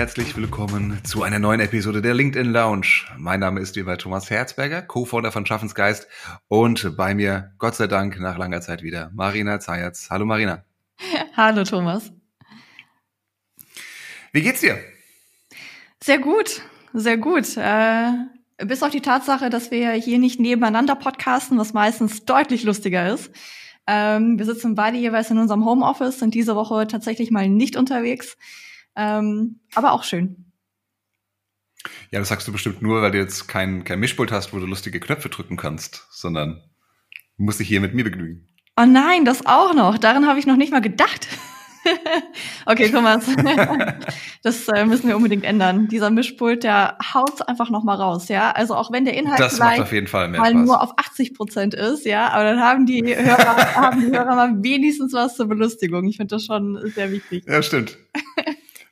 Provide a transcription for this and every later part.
herzlich willkommen zu einer neuen Episode der LinkedIn Lounge. Mein Name ist bei Thomas Herzberger, Co-Founder von Schaffensgeist und bei mir, Gott sei Dank, nach langer Zeit wieder, Marina Zayatz. Hallo Marina. Hallo Thomas. Wie geht's dir? Sehr gut, sehr gut. Äh, bis auf die Tatsache, dass wir hier nicht nebeneinander podcasten, was meistens deutlich lustiger ist. Ähm, wir sitzen beide jeweils in unserem Homeoffice, sind diese Woche tatsächlich mal nicht unterwegs. Ähm, aber auch schön. Ja, das sagst du bestimmt nur, weil du jetzt kein, kein Mischpult hast, wo du lustige Knöpfe drücken kannst, sondern du musst dich hier mit mir begnügen. Oh nein, das auch noch. Daran habe ich noch nicht mal gedacht. okay, Thomas, das äh, müssen wir unbedingt ändern. Dieser Mischpult, der haut einfach noch mal raus, ja. Also auch wenn der Inhalt das macht auf jeden Fall mehr mal nur auf 80 Prozent ist, ja, aber dann haben die Hörer, haben die Hörer mal wenigstens was zur Belustigung. Ich finde das schon sehr wichtig. Ja, stimmt.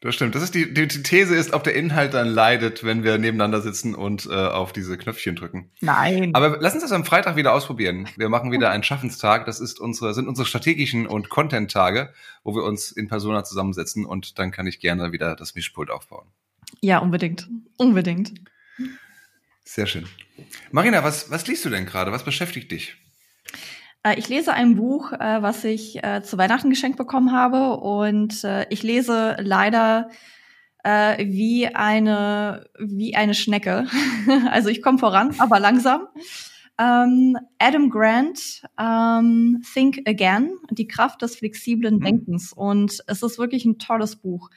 Das stimmt. Das ist die, die, die These ist, ob der Inhalt dann leidet, wenn wir nebeneinander sitzen und äh, auf diese Knöpfchen drücken. Nein. Aber lass uns das am Freitag wieder ausprobieren. Wir machen wieder einen Schaffenstag. Das ist unsere, sind unsere strategischen und Content-Tage, wo wir uns in Persona zusammensetzen und dann kann ich gerne wieder das Mischpult aufbauen. Ja, unbedingt. Unbedingt. Sehr schön. Marina, was, was liest du denn gerade? Was beschäftigt dich? Äh, ich lese ein Buch, äh, was ich äh, zu Weihnachten geschenkt bekommen habe und ich lese leider wie eine wie eine Schnecke. also ich komme voran, aber langsam. Ähm, Adam Grant, ähm, Think Again, die Kraft des flexiblen mhm. Denkens. Und es ist wirklich ein tolles Buch.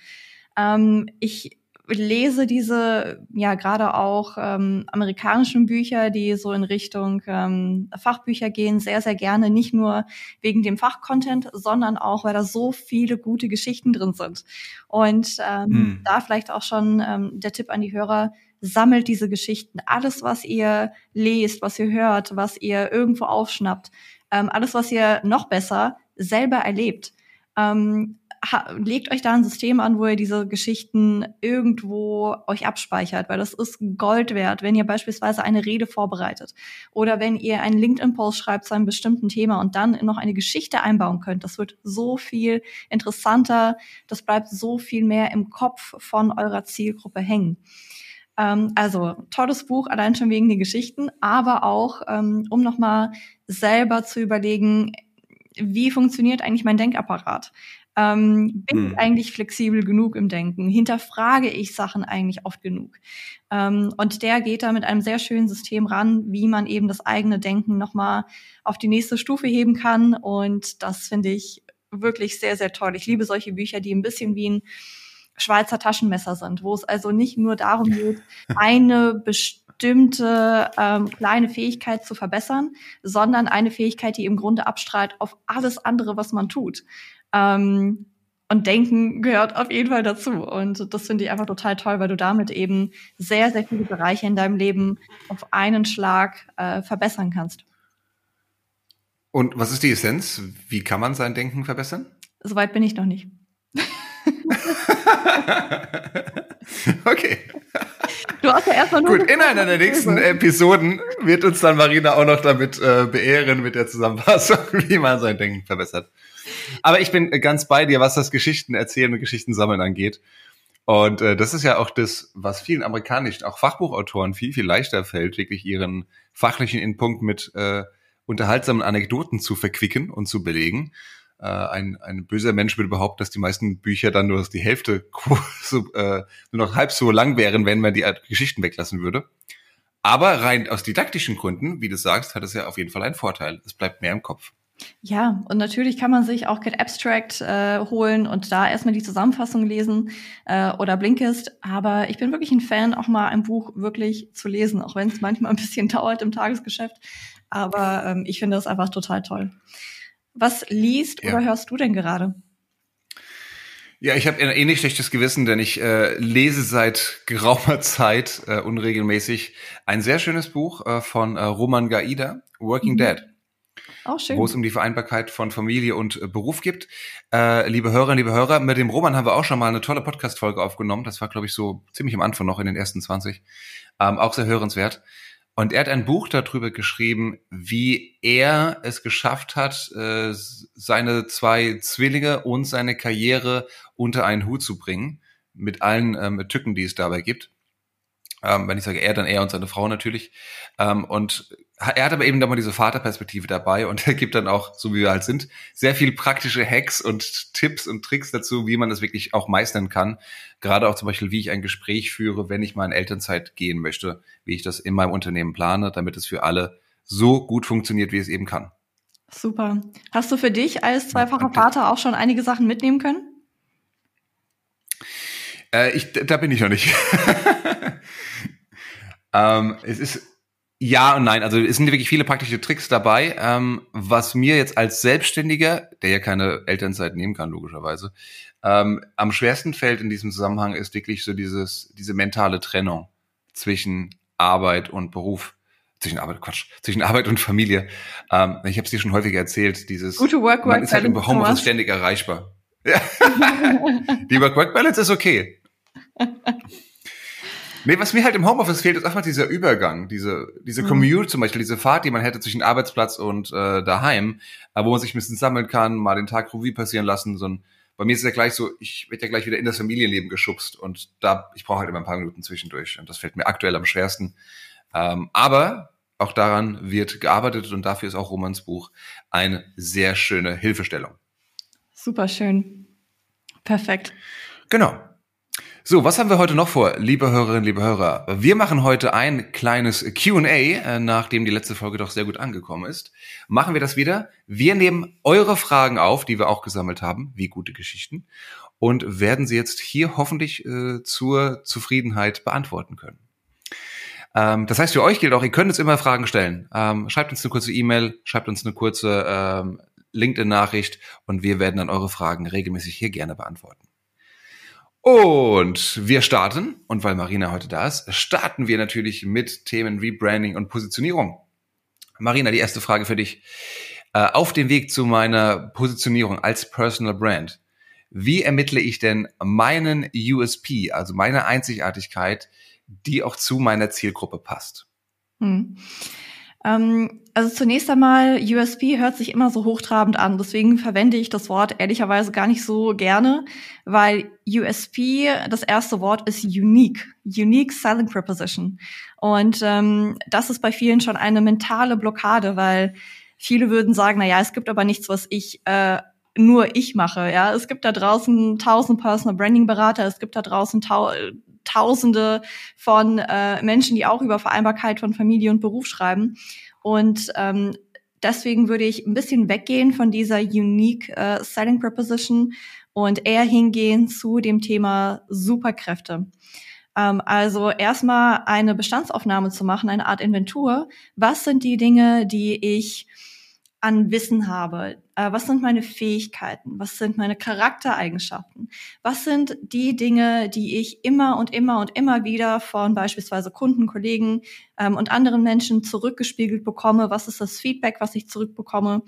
Ähm, ich lese diese ja gerade auch ähm, amerikanischen Bücher, die so in Richtung ähm, Fachbücher gehen, sehr, sehr gerne. Nicht nur wegen dem Fachcontent, sondern auch, weil da so viele gute Geschichten drin sind. Und ähm, hm. da vielleicht auch schon ähm, der Tipp an die Hörer, sammelt diese Geschichten. Alles, was ihr lest, was ihr hört, was ihr irgendwo aufschnappt, ähm, alles, was ihr noch besser selber erlebt. Ähm, legt euch da ein System an, wo ihr diese Geschichten irgendwo euch abspeichert, weil das ist Gold wert, wenn ihr beispielsweise eine Rede vorbereitet oder wenn ihr einen LinkedIn-Post schreibt zu einem bestimmten Thema und dann noch eine Geschichte einbauen könnt. Das wird so viel interessanter, das bleibt so viel mehr im Kopf von eurer Zielgruppe hängen ähm, also tolles Buch, allein schon wegen den Geschichten, aber auch, ähm, um nochmal selber zu überlegen, wie funktioniert eigentlich mein Denkapparat? Ähm, bin hm. ich eigentlich flexibel genug im Denken? Hinterfrage ich Sachen eigentlich oft genug? Ähm, und der geht da mit einem sehr schönen System ran, wie man eben das eigene Denken nochmal auf die nächste Stufe heben kann. Und das finde ich wirklich sehr, sehr toll. Ich liebe solche Bücher, die ein bisschen wie ein Schweizer Taschenmesser sind, wo es also nicht nur darum geht, eine bestimmte ähm, kleine Fähigkeit zu verbessern, sondern eine Fähigkeit, die im Grunde abstrahlt auf alles andere, was man tut. Ähm, und Denken gehört auf jeden Fall dazu. Und das finde ich einfach total toll, weil du damit eben sehr, sehr viele Bereiche in deinem Leben auf einen Schlag äh, verbessern kannst. Und was ist die Essenz? Wie kann man sein Denken verbessern? Soweit bin ich noch nicht. okay. Du hast ja erstmal nur. Gut, in einer der nächsten Episoden wird uns dann Marina auch noch damit äh, beehren mit der Zusammenfassung, wie man sein Denken verbessert. Aber ich bin ganz bei dir, was das Geschichten erzählen und Geschichten sammeln angeht. Und äh, das ist ja auch das, was vielen amerikanischen, auch Fachbuchautoren viel, viel leichter fällt, wirklich ihren fachlichen Inpunkt mit äh, unterhaltsamen Anekdoten zu verquicken und zu belegen. Äh, ein, ein böser Mensch würde behaupten, dass die meisten Bücher dann nur die Hälfte so, äh, nur noch halb so lang wären, wenn man die Geschichten weglassen würde. Aber rein aus didaktischen Gründen, wie du sagst, hat es ja auf jeden Fall einen Vorteil. Es bleibt mehr im Kopf. Ja, und natürlich kann man sich auch Get Abstract äh, holen und da erstmal die Zusammenfassung lesen äh, oder Blinkist. Aber ich bin wirklich ein Fan, auch mal ein Buch wirklich zu lesen, auch wenn es manchmal ein bisschen dauert im Tagesgeschäft. Aber ähm, ich finde das einfach total toll. Was liest ja. oder hörst du denn gerade? Ja, ich habe ein ähnlich schlechtes Gewissen, denn ich äh, lese seit geraumer Zeit äh, unregelmäßig ein sehr schönes Buch äh, von äh, Roman Gaida, Working mhm. Dead. Auch schön. Wo es um die Vereinbarkeit von Familie und äh, Beruf gibt. Äh, liebe Hörerinnen, liebe Hörer, mit dem Roman haben wir auch schon mal eine tolle Podcast-Folge aufgenommen. Das war, glaube ich, so ziemlich am Anfang noch in den ersten 20. Ähm, auch sehr hörenswert. Und er hat ein Buch darüber geschrieben, wie er es geschafft hat, äh, seine zwei Zwillinge und seine Karriere unter einen Hut zu bringen. mit allen ähm, Tücken, die es dabei gibt. Ähm, wenn ich sage er, dann er und seine Frau natürlich. Ähm, und er hat aber eben da mal diese Vaterperspektive dabei und er gibt dann auch, so wie wir halt sind, sehr viel praktische Hacks und Tipps und Tricks dazu, wie man das wirklich auch meistern kann. Gerade auch zum Beispiel, wie ich ein Gespräch führe, wenn ich mal in Elternzeit gehen möchte, wie ich das in meinem Unternehmen plane, damit es für alle so gut funktioniert, wie es eben kann. Super. Hast du für dich als zweifacher Vater auch schon einige Sachen mitnehmen können? Äh, ich, da bin ich noch nicht. ähm, es ist ja und nein. Also es sind wirklich viele praktische Tricks dabei. Ähm, was mir jetzt als Selbstständiger, der ja keine Elternzeit nehmen kann, logischerweise, ähm, am schwersten fällt in diesem Zusammenhang ist wirklich so dieses, diese mentale Trennung zwischen Arbeit und Beruf zwischen Arbeit, Quatsch, zwischen Arbeit und Familie. Ähm, ich habe es dir schon häufiger erzählt, dieses Gute Work, man ist halt im Homeoffice ständig erreichbar. Die Work-Work-Balance ist okay. Nee, was mir halt im Homeoffice fehlt, ist einfach dieser Übergang, diese, diese mhm. Commute zum Beispiel, diese Fahrt, die man hätte zwischen Arbeitsplatz und äh, daheim, äh, wo man sich ein bisschen sammeln kann, mal den Tag Revue passieren lassen. So ein, bei mir ist es ja gleich so, ich werde ja gleich wieder in das Familienleben geschubst und da, ich brauche halt immer ein paar Minuten zwischendurch. Und das fällt mir aktuell am schwersten. Ähm, aber auch daran wird gearbeitet und dafür ist auch Romans Buch eine sehr schöne Hilfestellung. Super schön. Perfekt. Genau. So, was haben wir heute noch vor, liebe Hörerinnen, liebe Hörer? Wir machen heute ein kleines Q&A, äh, nachdem die letzte Folge doch sehr gut angekommen ist. Machen wir das wieder. Wir nehmen eure Fragen auf, die wir auch gesammelt haben, wie gute Geschichten, und werden sie jetzt hier hoffentlich äh, zur Zufriedenheit beantworten können. Ähm, das heißt, für euch gilt auch, ihr könnt uns immer Fragen stellen. Ähm, schreibt uns eine kurze E-Mail, schreibt uns eine kurze ähm, LinkedIn-Nachricht und wir werden dann eure Fragen regelmäßig hier gerne beantworten. Und wir starten, und weil Marina heute da ist, starten wir natürlich mit Themen wie Branding und Positionierung. Marina, die erste Frage für dich. Äh, auf dem Weg zu meiner Positionierung als Personal Brand, wie ermittle ich denn meinen USP, also meine Einzigartigkeit, die auch zu meiner Zielgruppe passt? Hm. Ähm, also zunächst einmal, USB hört sich immer so hochtrabend an. Deswegen verwende ich das Wort ehrlicherweise gar nicht so gerne, weil USP, das erste Wort ist unique. Unique Selling Preposition. Und ähm, das ist bei vielen schon eine mentale Blockade, weil viele würden sagen, na ja, es gibt aber nichts, was ich äh, nur ich mache. Ja, es gibt da draußen tausend Personal Branding Berater, es gibt da draußen Tausende von äh, Menschen, die auch über Vereinbarkeit von Familie und Beruf schreiben. Und ähm, deswegen würde ich ein bisschen weggehen von dieser Unique äh, Selling Proposition und eher hingehen zu dem Thema Superkräfte. Ähm, also erstmal eine Bestandsaufnahme zu machen, eine Art Inventur. Was sind die Dinge, die ich an Wissen habe? Äh, was sind meine Fähigkeiten? Was sind meine Charaktereigenschaften? Was sind die Dinge, die ich immer und immer und immer wieder von beispielsweise Kunden, Kollegen ähm, und anderen Menschen zurückgespiegelt bekomme? Was ist das Feedback, was ich zurückbekomme?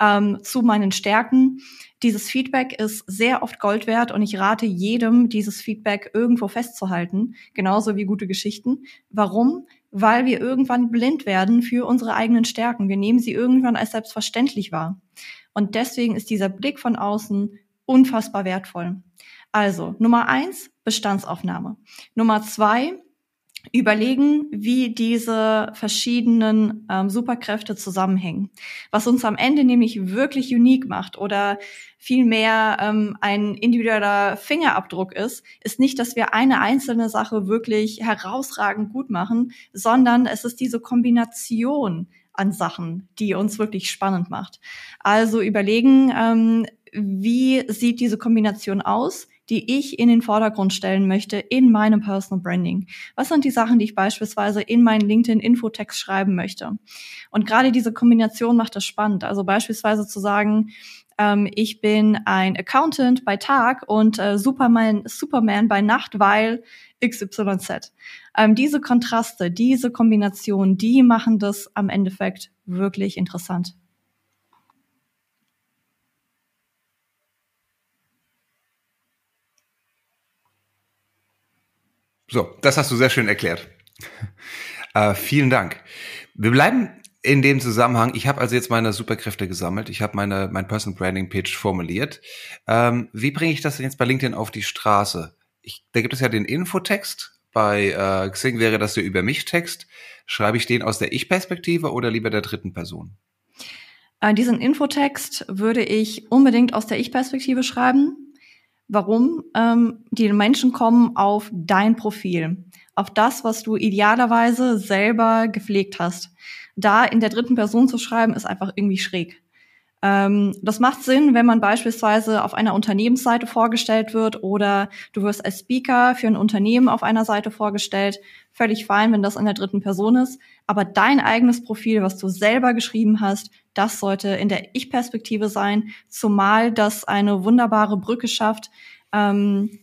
Ähm, zu meinen Stärken. Dieses Feedback ist sehr oft Gold wert und ich rate jedem, dieses Feedback irgendwo festzuhalten, genauso wie gute Geschichten. Warum? weil wir irgendwann blind werden für unsere eigenen Stärken. Wir nehmen sie irgendwann als selbstverständlich wahr. Und deswegen ist dieser Blick von außen unfassbar wertvoll. Also, Nummer eins, Bestandsaufnahme. Nummer zwei, überlegen, wie diese verschiedenen ähm, Superkräfte zusammenhängen. Was uns am Ende nämlich wirklich unique macht oder vielmehr ähm, ein individueller Fingerabdruck ist, ist nicht, dass wir eine einzelne Sache wirklich herausragend gut machen, sondern es ist diese Kombination an Sachen, die uns wirklich spannend macht. Also überlegen, ähm, wie sieht diese Kombination aus? Die ich in den Vordergrund stellen möchte in meinem Personal Branding? Was sind die Sachen, die ich beispielsweise in meinen LinkedIn-Infotext schreiben möchte? Und gerade diese Kombination macht es spannend. Also beispielsweise zu sagen, ähm, ich bin ein Accountant bei Tag und äh, Superman, Superman bei Nacht, weil XYZ. Ähm, diese Kontraste, diese Kombination, die machen das am Endeffekt wirklich interessant. So, das hast du sehr schön erklärt. Äh, vielen Dank. Wir bleiben in dem Zusammenhang. Ich habe also jetzt meine Superkräfte gesammelt. Ich habe meine mein Personal Branding Pitch formuliert. Ähm, wie bringe ich das denn jetzt bei LinkedIn auf die Straße? ich, da gibt es ja den Infotext. Bei äh, Xing wäre das der Über mich Text. Schreibe ich den aus der Ich-Perspektive oder lieber der dritten Person? Äh, diesen Infotext würde ich unbedingt aus der Ich-Perspektive schreiben. Warum? Ähm, die Menschen kommen auf dein Profil, auf das, was du idealerweise selber gepflegt hast. Da in der dritten Person zu schreiben, ist einfach irgendwie schräg. Ähm, das macht Sinn, wenn man beispielsweise auf einer Unternehmensseite vorgestellt wird oder du wirst als Speaker für ein Unternehmen auf einer Seite vorgestellt. Völlig fein, wenn das in der dritten Person ist. Aber dein eigenes Profil, was du selber geschrieben hast, das sollte in der Ich-Perspektive sein, zumal das eine wunderbare Brücke schafft ähm,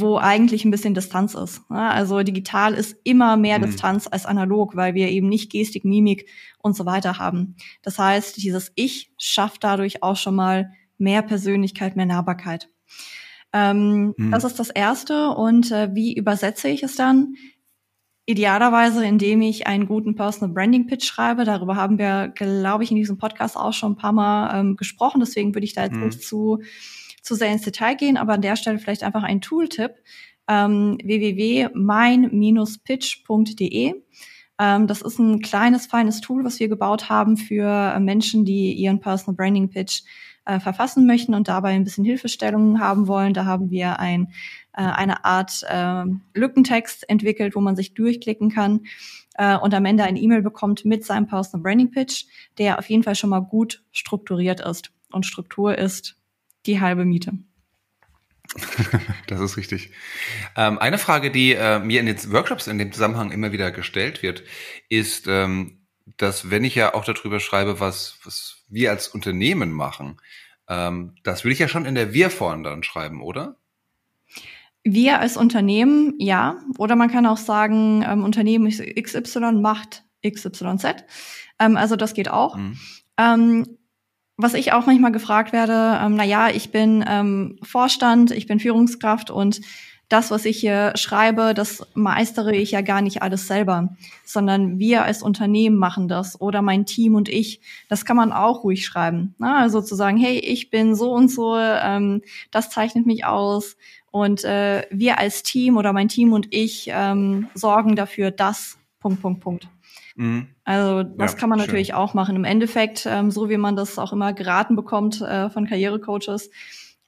wo eigentlich ein bisschen Distanz ist. Also digital ist immer mehr mhm. Distanz als analog, weil wir eben nicht Gestik, Mimik und so weiter haben. Das heißt, dieses Ich schafft dadurch auch schon mal mehr Persönlichkeit, mehr Nahbarkeit. Ähm, mhm. Das ist das Erste. Und äh, wie übersetze ich es dann? Idealerweise, indem ich einen guten Personal Branding Pitch schreibe. Darüber haben wir, glaube ich, in diesem Podcast auch schon ein paar Mal ähm, gesprochen. Deswegen würde ich da jetzt mhm. nicht zu zu sehr ins Detail gehen, aber an der Stelle vielleicht einfach ein Tooltip. Ähm, www.mein-pitch.de. Ähm, das ist ein kleines, feines Tool, was wir gebaut haben für Menschen, die ihren Personal Branding Pitch äh, verfassen möchten und dabei ein bisschen Hilfestellungen haben wollen. Da haben wir ein, äh, eine Art äh, Lückentext entwickelt, wo man sich durchklicken kann äh, und am Ende ein E-Mail bekommt mit seinem Personal Branding Pitch, der auf jeden Fall schon mal gut strukturiert ist. Und Struktur ist die halbe Miete. das ist richtig. Ähm, eine Frage, die äh, mir in den Workshops in dem Zusammenhang immer wieder gestellt wird, ist, ähm, dass wenn ich ja auch darüber schreibe, was, was wir als Unternehmen machen, ähm, das will ich ja schon in der Wir-Form dann schreiben, oder? Wir als Unternehmen, ja. Oder man kann auch sagen, ähm, Unternehmen XY macht XYZ. Ähm, also das geht auch. Mhm. Was ich auch manchmal gefragt werde, ähm, na ja, ich bin ähm, Vorstand, ich bin Führungskraft und das, was ich hier schreibe, das meistere ich ja gar nicht alles selber, sondern wir als Unternehmen machen das oder mein Team und ich. Das kann man auch ruhig schreiben. Ne? Also zu sagen, hey, ich bin so und so, ähm, das zeichnet mich aus und äh, wir als Team oder mein Team und ich ähm, sorgen dafür, dass Punkt, Punkt, Punkt. Mhm. Also das ja, kann man schön. natürlich auch machen. Im Endeffekt, ähm, so wie man das auch immer geraten bekommt äh, von Karrierecoaches,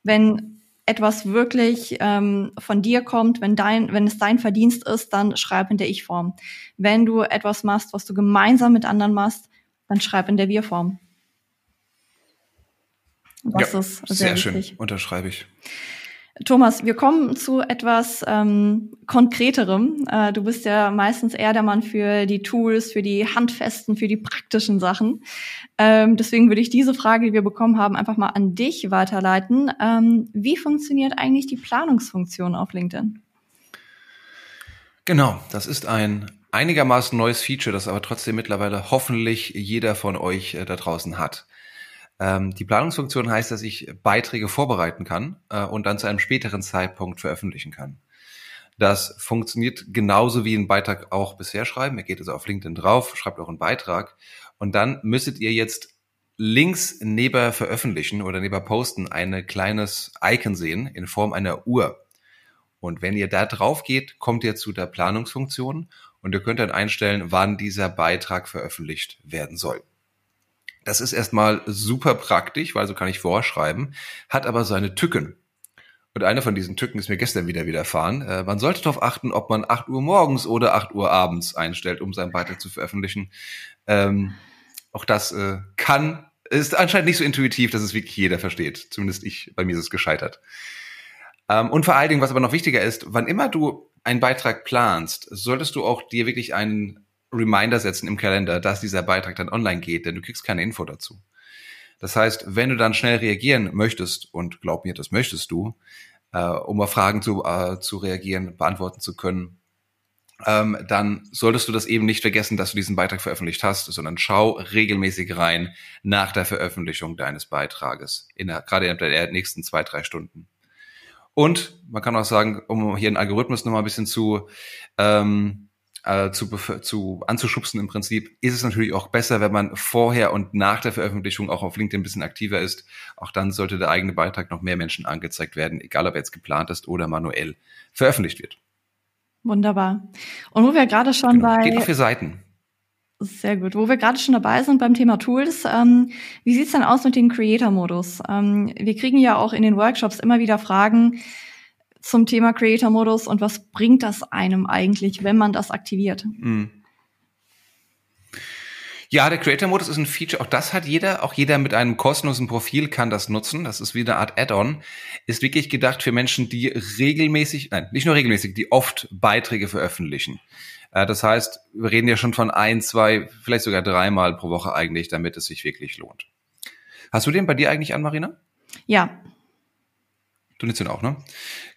wenn etwas wirklich ähm, von dir kommt, wenn dein, wenn es dein Verdienst ist, dann schreib in der Ich-Form. Wenn du etwas machst, was du gemeinsam mit anderen machst, dann schreib in der Wir-Form. Das ja, ist sehr, sehr schön. Unterschreibe ich. Thomas, wir kommen zu etwas ähm, Konkreterem. Äh, du bist ja meistens eher der Mann für die Tools, für die handfesten, für die praktischen Sachen. Ähm, deswegen würde ich diese Frage, die wir bekommen haben, einfach mal an dich weiterleiten. Ähm, wie funktioniert eigentlich die Planungsfunktion auf LinkedIn? Genau, das ist ein einigermaßen neues Feature, das aber trotzdem mittlerweile hoffentlich jeder von euch äh, da draußen hat. Ähm, die Planungsfunktion heißt, dass ich Beiträge vorbereiten kann äh, und dann zu einem späteren Zeitpunkt veröffentlichen kann. Das funktioniert genauso wie ein Beitrag auch bisher schreiben. Ihr geht also auf LinkedIn drauf, schreibt euren Beitrag und dann müsstet ihr jetzt links neben Veröffentlichen oder neben Posten ein kleines Icon sehen in Form einer Uhr. Und wenn ihr da drauf geht, kommt ihr zu der Planungsfunktion und ihr könnt dann einstellen, wann dieser Beitrag veröffentlicht werden soll. Das ist erstmal super praktisch, weil so kann ich vorschreiben, hat aber seine Tücken. Und eine von diesen Tücken ist mir gestern wieder widerfahren. Äh, man sollte darauf achten, ob man 8 Uhr morgens oder 8 Uhr abends einstellt, um seinen Beitrag zu veröffentlichen. Ähm, auch das äh, kann, ist anscheinend nicht so intuitiv, dass es wirklich jeder versteht. Zumindest ich, bei mir ist es gescheitert. Ähm, und vor allen Dingen, was aber noch wichtiger ist, wann immer du einen Beitrag planst, solltest du auch dir wirklich einen Reminder setzen im Kalender, dass dieser Beitrag dann online geht, denn du kriegst keine Info dazu. Das heißt, wenn du dann schnell reagieren möchtest, und glaub mir, das möchtest du, äh, um auf Fragen zu, äh, zu reagieren, beantworten zu können, ähm, dann solltest du das eben nicht vergessen, dass du diesen Beitrag veröffentlicht hast, sondern schau regelmäßig rein nach der Veröffentlichung deines Beitrages, in der, gerade in der nächsten zwei, drei Stunden. Und man kann auch sagen, um hier einen Algorithmus nochmal ein bisschen zu ähm, äh, zu, zu anzuschubsen im Prinzip, ist es natürlich auch besser, wenn man vorher und nach der Veröffentlichung auch auf LinkedIn ein bisschen aktiver ist. Auch dann sollte der eigene Beitrag noch mehr Menschen angezeigt werden, egal ob er jetzt geplant ist oder manuell veröffentlicht wird. Wunderbar. Und wo wir gerade schon genau. bei geht auf vier Seiten. Sehr gut. Wo wir gerade schon dabei sind beim Thema Tools, ähm, wie sieht's denn aus mit dem Creator-Modus? Ähm, wir kriegen ja auch in den Workshops immer wieder Fragen, zum Thema Creator-Modus und was bringt das einem eigentlich, wenn man das aktiviert? Mhm. Ja, der Creator-Modus ist ein Feature, auch das hat jeder, auch jeder mit einem kostenlosen Profil kann das nutzen. Das ist wie eine Art Add-on. Ist wirklich gedacht für Menschen, die regelmäßig, nein, nicht nur regelmäßig, die oft Beiträge veröffentlichen. Äh, das heißt, wir reden ja schon von ein, zwei, vielleicht sogar dreimal pro Woche eigentlich, damit es sich wirklich lohnt. Hast du den bei dir eigentlich an, Marina? Ja, Den auch, ne?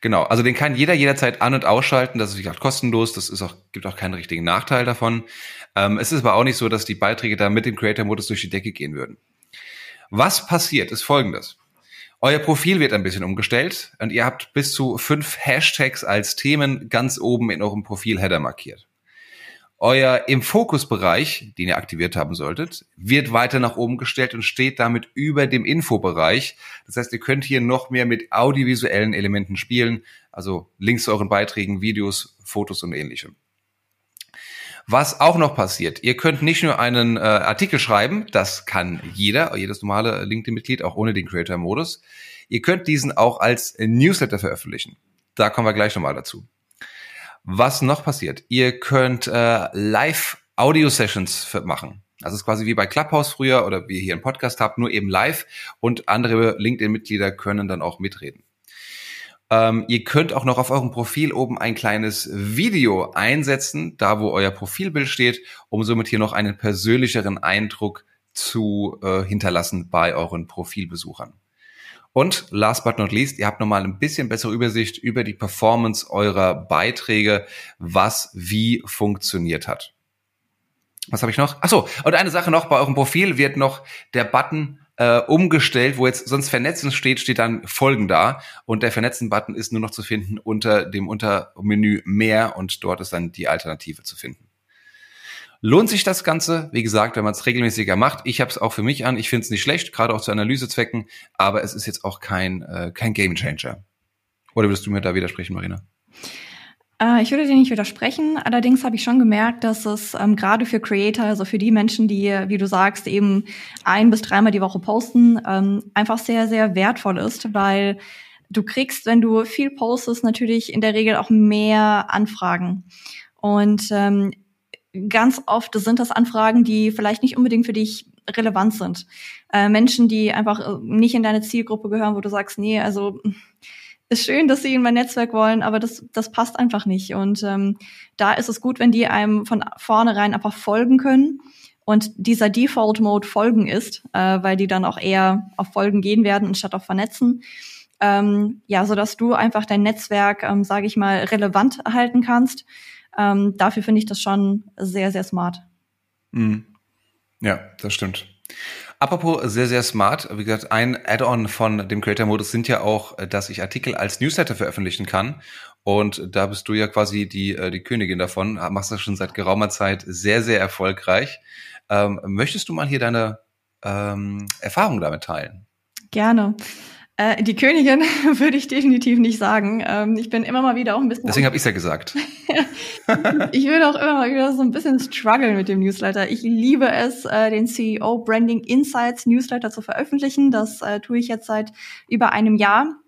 Genau. Also den kann jeder jederzeit an- und ausschalten. Das ist, wie gesagt, kostenlos. Das ist auch, gibt auch keinen richtigen Nachteil davon. Ähm, es ist aber auch nicht so, dass die Beiträge da mit dem Creator-Modus durch die Decke gehen würden. Was passiert, ist folgendes. Euer Profil wird ein bisschen umgestellt und ihr habt bis zu fünf Hashtags als Themen ganz oben in eurem Profil-Header markiert. Euer im Fokusbereich, den ihr aktiviert haben solltet, wird weiter nach oben gestellt und steht damit über dem Infobereich. Das heißt, ihr könnt hier noch mehr mit audiovisuellen Elementen spielen, also Links zu euren Beiträgen, Videos, Fotos und ähnlichem. Was auch noch passiert, ihr könnt nicht nur einen äh, Artikel schreiben, das kann jeder, jedes normale LinkedIn-Mitglied, auch ohne den Creator-Modus. Ihr könnt diesen auch als Newsletter veröffentlichen. Da kommen wir gleich nochmal dazu. Was noch passiert? Ihr könnt äh, Live-Audio-Sessions machen. Also es ist quasi wie bei Clubhouse früher oder wie ihr hier im Podcast habt, nur eben live und andere LinkedIn-Mitglieder können dann auch mitreden. Ähm, ihr könnt auch noch auf eurem Profil oben ein kleines Video einsetzen, da wo euer Profilbild steht, um somit hier noch einen persönlicheren Eindruck zu äh, hinterlassen bei euren Profilbesuchern. Und last but not least, ihr habt nochmal ein bisschen bessere Übersicht über die Performance eurer Beiträge, was wie funktioniert hat. Was habe ich noch? Ach so, und eine Sache noch, bei eurem Profil wird noch der Button äh, umgestellt, wo jetzt sonst Vernetzen steht, steht dann Folgen da. Und der Vernetzen-Button ist nur noch zu finden unter dem Untermenü Mehr und dort ist dann die Alternative zu finden. Lohnt sich das Ganze? Wie gesagt, wenn man es regelmäßiger macht. Ich habe es auch für mich an. Ich finde es nicht schlecht, gerade auch zu Analysezwecken. Aber es ist jetzt auch kein, äh, kein Gamechanger. Oder würdest du mir da widersprechen, Marina? Äh, ich würde dir nicht widersprechen. Allerdings habe ich schon gemerkt, dass es ähm, gerade für Creator, also für die Menschen, die, wie du sagst, eben ein bis dreimal die Woche posten, ähm, einfach sehr, sehr wertvoll ist, weil du kriegst, wenn du viel postest, natürlich in der Regel auch mehr Anfragen. Und ähm, ganz oft sind das Anfragen, die vielleicht nicht unbedingt für dich relevant sind. Äh, Menschen, die einfach äh, nicht in deine Zielgruppe gehören, wo du sagst, nee, also ist schön, dass sie in mein Netzwerk wollen, aber das, das passt einfach nicht. Und ähm, da ist es gut, wenn die einem von vornherein einfach folgen können und dieser Default-Mode Folgen ist, äh, weil die dann auch eher auf Folgen gehen werden, anstatt auf Vernetzen. Ähm, ja, so dass du einfach dein Netzwerk, ähm, sage ich mal, relevant halten kannst ähm, dafür finde ich das schon sehr, sehr smart. Mhm. Ja, das stimmt. Apropos sehr, sehr smart, wie gesagt, ein Add-on von dem Creator-Modus sind ja auch, dass ich Artikel als Newsletter veröffentlichen kann. Und da bist du ja quasi die, äh, die Königin davon, machst das schon seit geraumer Zeit sehr, sehr erfolgreich. Ähm, möchtest du mal hier deine ähm, Erfahrung damit teilen? Gerne. Äh, die Königin würde ich definitiv nicht sagen. Ähm, ich bin immer mal wieder auch ein bisschen. Deswegen habe ich ja gesagt. ich würde auch immer mal wieder so ein bisschen strugglen mit dem Newsletter. Ich liebe es, äh, den CEO Branding Insights Newsletter zu veröffentlichen. Das äh, tue ich jetzt seit über einem Jahr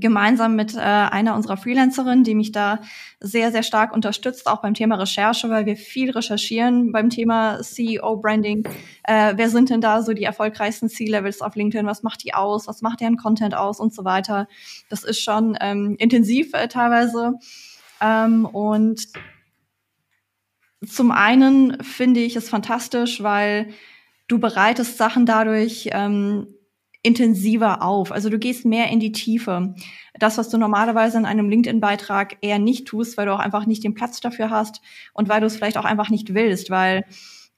gemeinsam mit äh, einer unserer Freelancerinnen, die mich da sehr, sehr stark unterstützt, auch beim Thema Recherche, weil wir viel recherchieren beim Thema CEO-Branding. Äh, wer sind denn da so die erfolgreichsten C-Levels auf LinkedIn? Was macht die aus? Was macht deren Content aus und so weiter? Das ist schon ähm, intensiv äh, teilweise. Ähm, und zum einen finde ich es fantastisch, weil du bereitest Sachen dadurch ähm, intensiver auf. Also du gehst mehr in die Tiefe. Das, was du normalerweise in einem LinkedIn-Beitrag eher nicht tust, weil du auch einfach nicht den Platz dafür hast und weil du es vielleicht auch einfach nicht willst, weil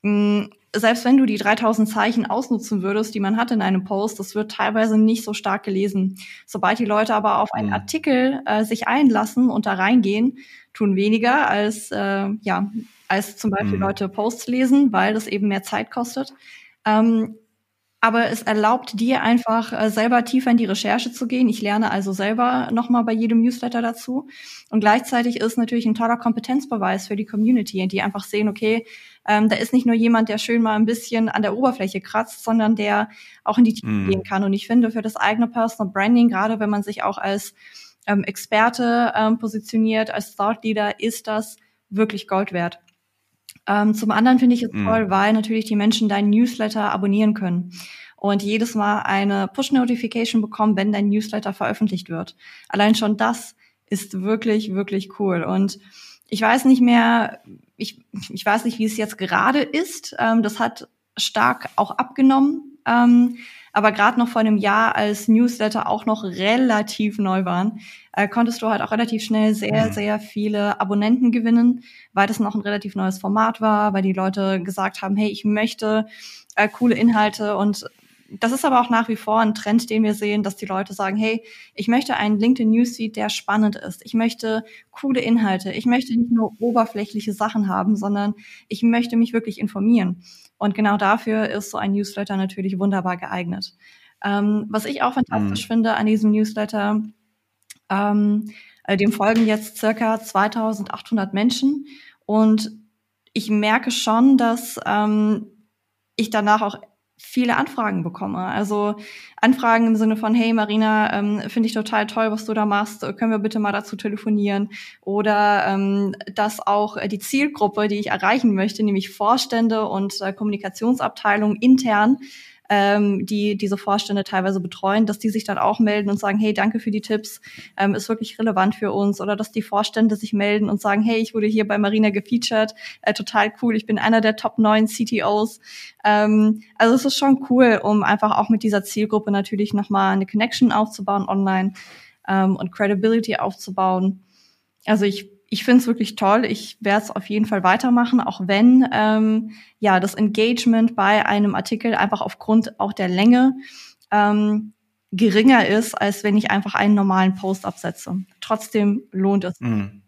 mh, mm, selbst wenn du die 3000 Zeichen ausnutzen würdest, die man hat in einem Post, das wird teilweise nicht so stark gelesen. Sobald die Leute aber auf einen mhm. Artikel äh, sich einlassen und da reingehen, tun weniger als äh, ja als zum Beispiel mhm. Leute Posts lesen, weil das eben mehr Zeit kostet. Ähm, aber es erlaubt dir einfach äh, selber tiefer in die Recherche zu gehen. Ich lerne also selber nochmal bei jedem Newsletter dazu. Und gleichzeitig ist natürlich ein toller Kompetenzbeweis für die Community, die einfach sehen, okay, ähm, da ist nicht nur jemand, der schön mal ein bisschen an der Oberfläche kratzt, sondern der auch in die Tiefe mm. gehen kann. Und ich finde, für das eigene Personal Branding, gerade wenn man sich auch als ähm, Experte ähm, positioniert, als Thought Leader, ist das wirklich Gold wert. Ähm, zum anderen finde ich es mm. toll, weil natürlich die Menschen deinen Newsletter abonnieren können und jedes Mal eine Push-Notification bekommen, wenn dein Newsletter veröffentlicht wird. Allein schon das ist wirklich, wirklich cool. Und ich weiß nicht mehr, ich, ich weiß nicht, wie es jetzt gerade ist. Ähm, das hat stark auch abgenommen. Ähm, aber gerade noch vor einem Jahr, als Newsletter auch noch relativ neu waren, äh, konntest du halt auch relativ schnell sehr, mhm. sehr viele Abonnenten gewinnen, weil das noch ein relativ neues Format war, weil die Leute gesagt haben, hey, ich möchte äh, coole Inhalte und das ist aber auch nach wie vor ein Trend, den wir sehen, dass die Leute sagen, hey, ich möchte einen LinkedIn Newsfeed, der spannend ist. Ich möchte coole Inhalte. Ich möchte nicht nur oberflächliche Sachen haben, sondern ich möchte mich wirklich informieren. Und genau dafür ist so ein Newsletter natürlich wunderbar geeignet. Ähm, was ich auch fantastisch mhm. finde an diesem Newsletter, ähm, äh, dem folgen jetzt circa 2800 Menschen und ich merke schon, dass ähm, ich danach auch viele Anfragen bekomme. Also Anfragen im Sinne von, hey Marina, ähm, finde ich total toll, was du da machst, können wir bitte mal dazu telefonieren? Oder ähm, dass auch die Zielgruppe, die ich erreichen möchte, nämlich Vorstände und äh, Kommunikationsabteilungen intern, ähm, die diese Vorstände teilweise betreuen, dass die sich dann auch melden und sagen, hey, danke für die Tipps, ähm, ist wirklich relevant für uns. Oder dass die Vorstände sich melden und sagen, hey, ich wurde hier bei Marina gefeatured, äh, total cool, ich bin einer der Top 9 CTOs. Ähm, also es ist schon cool, um einfach auch mit dieser Zielgruppe natürlich nochmal eine Connection aufzubauen online ähm, und Credibility aufzubauen. Also ich ich finde es wirklich toll. Ich werde es auf jeden Fall weitermachen, auch wenn ähm, ja das Engagement bei einem Artikel einfach aufgrund auch der Länge ähm, geringer ist, als wenn ich einfach einen normalen Post absetze. Trotzdem lohnt es. Mhm.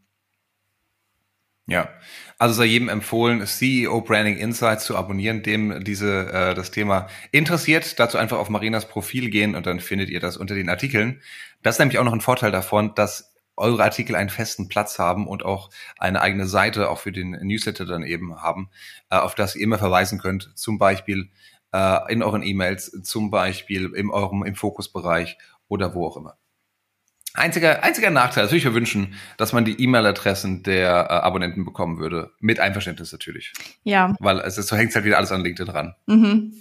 Ja, also sei jedem empfohlen, CEO Branding Insights zu abonnieren, dem diese äh, das Thema interessiert. Dazu einfach auf Marinas Profil gehen und dann findet ihr das unter den Artikeln. Das ist nämlich auch noch ein Vorteil davon, dass eure Artikel einen festen Platz haben und auch eine eigene Seite auch für den Newsletter dann eben haben, äh, auf das ihr immer verweisen könnt, zum Beispiel äh, in euren E-Mails, zum Beispiel in eurem im Fokusbereich oder wo auch immer. Einziger, einziger Nachteil, natürlich wir wünschen, dass man die E-Mail-Adressen der äh, Abonnenten bekommen würde. Mit Einverständnis natürlich. Ja. Weil es ist, so hängt halt wieder alles an LinkedIn dran. Mhm.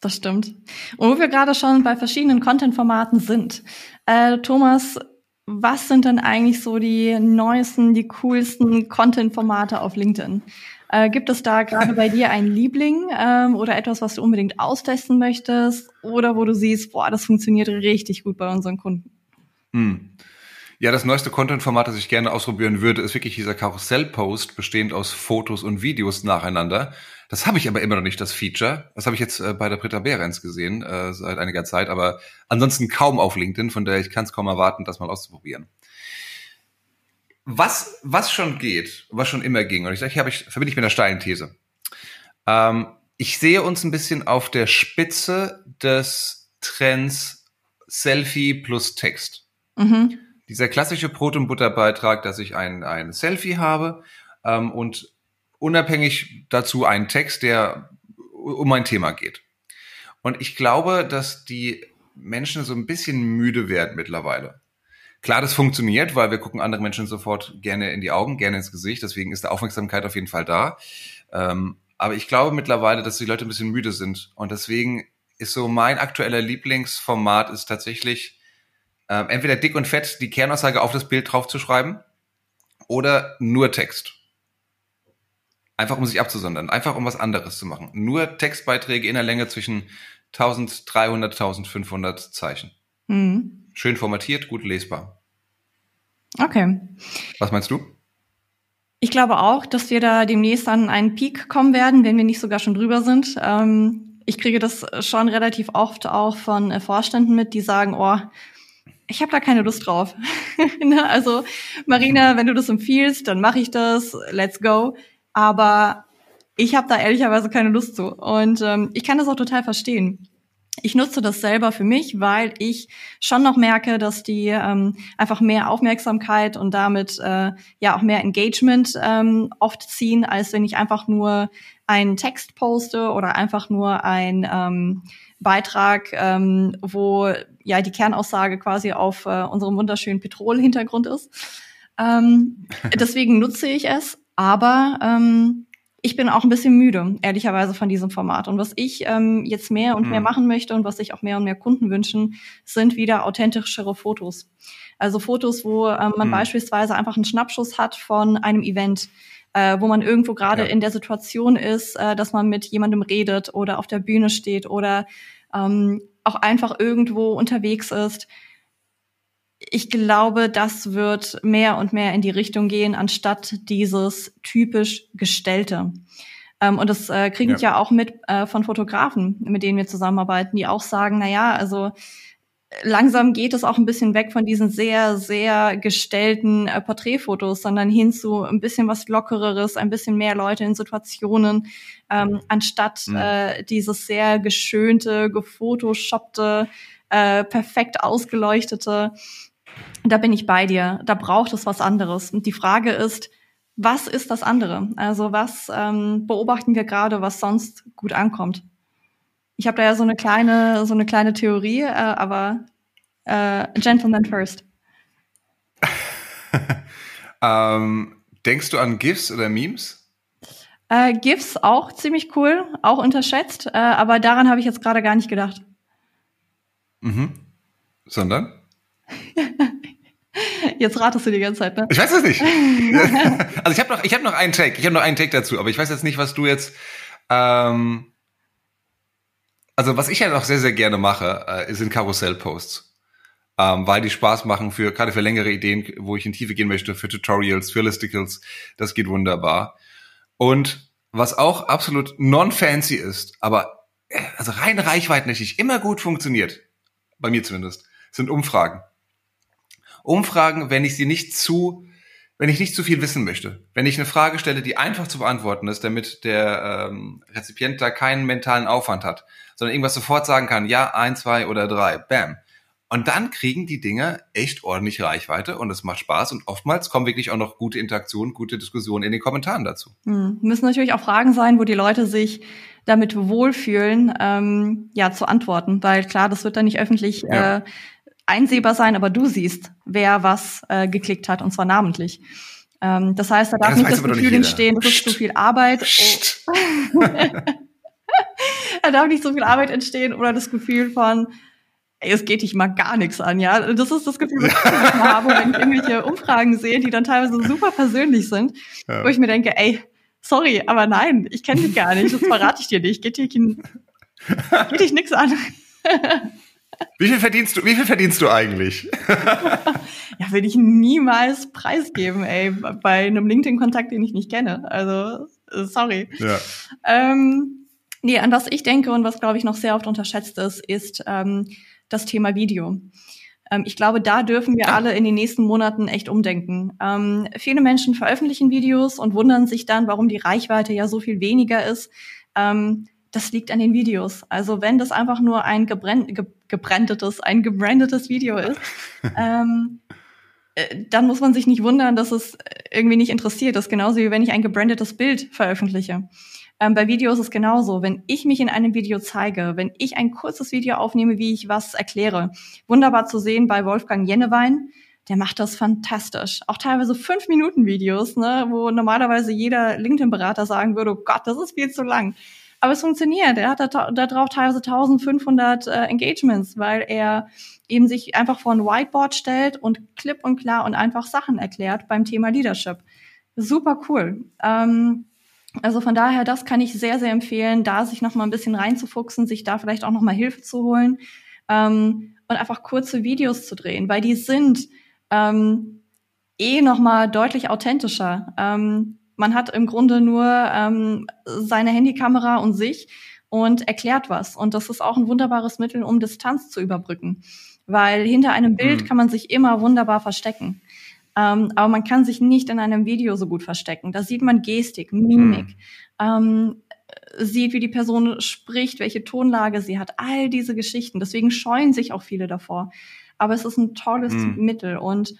Das stimmt. Und wo wir gerade schon bei verschiedenen Content-Formaten sind. Äh, Thomas, was sind denn eigentlich so die neuesten, die coolsten Content-Formate auf LinkedIn? Äh, gibt es da gerade bei dir einen Liebling ähm, oder etwas, was du unbedingt austesten möchtest oder wo du siehst, boah, das funktioniert richtig gut bei unseren Kunden? Hm. Ja, das neueste Content-Format, das ich gerne ausprobieren würde, ist wirklich dieser Karussell-Post, bestehend aus Fotos und Videos nacheinander. Das habe ich aber immer noch nicht, das Feature. Das habe ich jetzt äh, bei der Britta Behrens gesehen, äh, seit einiger Zeit, aber ansonsten kaum auf LinkedIn, von daher ich kann es kaum erwarten, das mal auszuprobieren. Was, was schon geht, was schon immer ging, und ich sage, hier habe ich, verbinde ich mit einer steilen These. Ähm, ich sehe uns ein bisschen auf der Spitze des Trends Selfie plus Text. Mhm. Dieser klassische Brot- und Butterbeitrag, dass ich ein, ein Selfie habe ähm, und unabhängig dazu einen Text, der um ein Thema geht. Und ich glaube, dass die Menschen so ein bisschen müde werden mittlerweile. Klar, das funktioniert, weil wir gucken andere Menschen sofort gerne in die Augen, gerne ins Gesicht. Deswegen ist die Aufmerksamkeit auf jeden Fall da. Ähm, aber ich glaube mittlerweile, dass die Leute ein bisschen müde sind. Und deswegen ist so mein aktueller Lieblingsformat ist tatsächlich äh, entweder dick und fett die Kernaussage auf das Bild draufzuschreiben oder nur Text. Einfach um sich abzusondern, einfach um was anderes zu machen. Nur Textbeiträge in der Länge zwischen 1300, 1500 Zeichen. Mhm. Schön formatiert, gut lesbar. Okay. Was meinst du? Ich glaube auch, dass wir da demnächst an einen Peak kommen werden, wenn wir nicht sogar schon drüber sind. Ähm, ich kriege das schon relativ oft auch von äh, Vorständen mit, die sagen, oh, ich habe da keine Lust drauf. Ne? also Marina, wenn du das empfiehlst, dann mache ich das. Let's go. Aber ich habe da ehrlicherweise keine Lust zu. Und ähm, ich kann das auch total verstehen. Ich nutze das selber für mich, weil ich schon noch merke, dass die ähm, einfach mehr Aufmerksamkeit und damit äh, ja auch mehr Engagement ähm, oft ziehen, als wenn ich einfach nur einen Text poste oder einfach nur ein ähm, Beitrag, ähm, wo ja die Kernaussage quasi auf äh, unserem wunderschönen Petrol-Hintergrund ist. Ähm, deswegen nutze ich es, aber ähm, ich bin auch ein bisschen müde, ehrlicherweise, von diesem Format. Und was ich ähm, jetzt mehr und hm. mehr machen möchte und was sich auch mehr und mehr Kunden wünschen, sind wieder authentischere Fotos. Also Fotos, wo ähm, man hm. beispielsweise einfach einen Schnappschuss hat von einem Event, äh, wo man irgendwo gerade ja. in der Situation ist, äh, dass man mit jemandem redet oder auf der Bühne steht oder ähm, auch einfach irgendwo unterwegs ist ich glaube, das wird mehr und mehr in die Richtung gehen, anstatt dieses typisch Gestellte. Ähm, und das äh, kriege ich ja. ja auch mit äh, von Fotografen, mit denen wir zusammenarbeiten, die auch sagen, na ja, also langsam geht es auch ein bisschen weg von diesen sehr, sehr gestellten äh, Porträtfotos, sondern hin zu ein bisschen was Lockereres, ein bisschen mehr Leute in Situationen, ähm, anstatt mhm. äh, dieses sehr geschönte, gefotoshoppte, äh, perfekt ausgeleuchtete da bin ich bei dir. Da braucht es was anderes. Und die Frage ist, was ist das andere? Also was ähm, beobachten wir gerade, was sonst gut ankommt? Ich habe da ja so eine kleine, so eine kleine Theorie, äh, aber äh, Gentleman first. ähm, denkst du an GIFs oder Memes? Äh, GIFs auch ziemlich cool, auch unterschätzt, äh, aber daran habe ich jetzt gerade gar nicht gedacht. Mhm. Sondern? Jetzt ratest du die ganze Zeit, ne? Ich weiß es nicht. also ich habe noch, ich habe noch einen Take. Ich habe noch einen Take dazu, aber ich weiß jetzt nicht, was du jetzt. Ähm, also was ich ja noch sehr sehr gerne mache, äh, sind Karussell-Posts, ähm, weil die Spaß machen für gerade für längere Ideen, wo ich in Tiefe gehen möchte, für Tutorials, für Listicles. Das geht wunderbar. Und was auch absolut non-fancy ist, aber äh, also rein reichweitmäßig immer gut funktioniert, bei mir zumindest, sind Umfragen. Umfragen, wenn ich sie nicht zu, wenn ich nicht zu viel wissen möchte. Wenn ich eine Frage stelle, die einfach zu beantworten ist, damit der ähm, Rezipient da keinen mentalen Aufwand hat, sondern irgendwas sofort sagen kann, ja, ein, zwei oder drei, bam. Und dann kriegen die Dinge echt ordentlich Reichweite und es macht Spaß und oftmals kommen wirklich auch noch gute Interaktionen, gute Diskussionen in den Kommentaren dazu. Hm. Müssen natürlich auch Fragen sein, wo die Leute sich damit wohlfühlen, ähm, ja, zu antworten, weil klar, das wird dann nicht öffentlich ja. äh, einsehbar sein, aber du siehst, wer was äh, geklickt hat, und zwar namentlich. Ähm, das heißt, da darf ja, das nicht das Gefühl nicht entstehen, das ist zu viel Arbeit. Oh. da darf nicht so viel Arbeit entstehen oder das Gefühl von, ey, es geht dich mal gar nichts an, ja. Das ist das Gefühl, was ich habe, wenn ich irgendwelche Umfragen sehe, die dann teilweise super persönlich sind, ja. wo ich mir denke, ey, sorry, aber nein, ich kenne dich gar nicht, das verrate ich dir nicht, geht dich, geht dich nichts an. Wie viel verdienst du, wie viel verdienst du eigentlich? ja, würde ich niemals preisgeben, ey, bei einem LinkedIn-Kontakt, den ich nicht kenne. Also, sorry. Ja. Ähm, nee, an was ich denke und was, glaube ich, noch sehr oft unterschätzt ist, ist ähm, das Thema Video. Ähm, ich glaube, da dürfen wir alle in den nächsten Monaten echt umdenken. Ähm, viele Menschen veröffentlichen Videos und wundern sich dann, warum die Reichweite ja so viel weniger ist. Ähm, das liegt an den Videos. Also wenn das einfach nur ein gebrennt, ge gebrändetes, ein gebrandetes Video ist, ähm, äh, dann muss man sich nicht wundern, dass es irgendwie nicht interessiert. Das ist genauso wie wenn ich ein gebrandetes Bild veröffentliche. Ähm, bei Videos ist es genauso. Wenn ich mich in einem Video zeige, wenn ich ein kurzes Video aufnehme, wie ich was erkläre, wunderbar zu sehen bei Wolfgang Jennewein, der macht das fantastisch. Auch teilweise fünf Minuten Videos, ne, wo normalerweise jeder LinkedIn-Berater sagen würde, oh Gott, das ist viel zu lang. Aber es funktioniert. Er hat da, drauf teilweise 1500 äh, Engagements, weil er eben sich einfach vor ein Whiteboard stellt und klipp und klar und einfach Sachen erklärt beim Thema Leadership. Super cool. Ähm, also von daher, das kann ich sehr, sehr empfehlen, da sich noch mal ein bisschen reinzufuchsen, sich da vielleicht auch noch mal Hilfe zu holen ähm, und einfach kurze Videos zu drehen, weil die sind ähm, eh noch mal deutlich authentischer. Ähm, man hat im Grunde nur ähm, seine Handykamera und sich und erklärt was. Und das ist auch ein wunderbares Mittel, um Distanz zu überbrücken. Weil hinter einem Bild mhm. kann man sich immer wunderbar verstecken. Ähm, aber man kann sich nicht in einem Video so gut verstecken. Da sieht man Gestik, Mimik, mhm. ähm, sieht, wie die Person spricht, welche Tonlage sie hat, all diese Geschichten. Deswegen scheuen sich auch viele davor. Aber es ist ein tolles mhm. Mittel und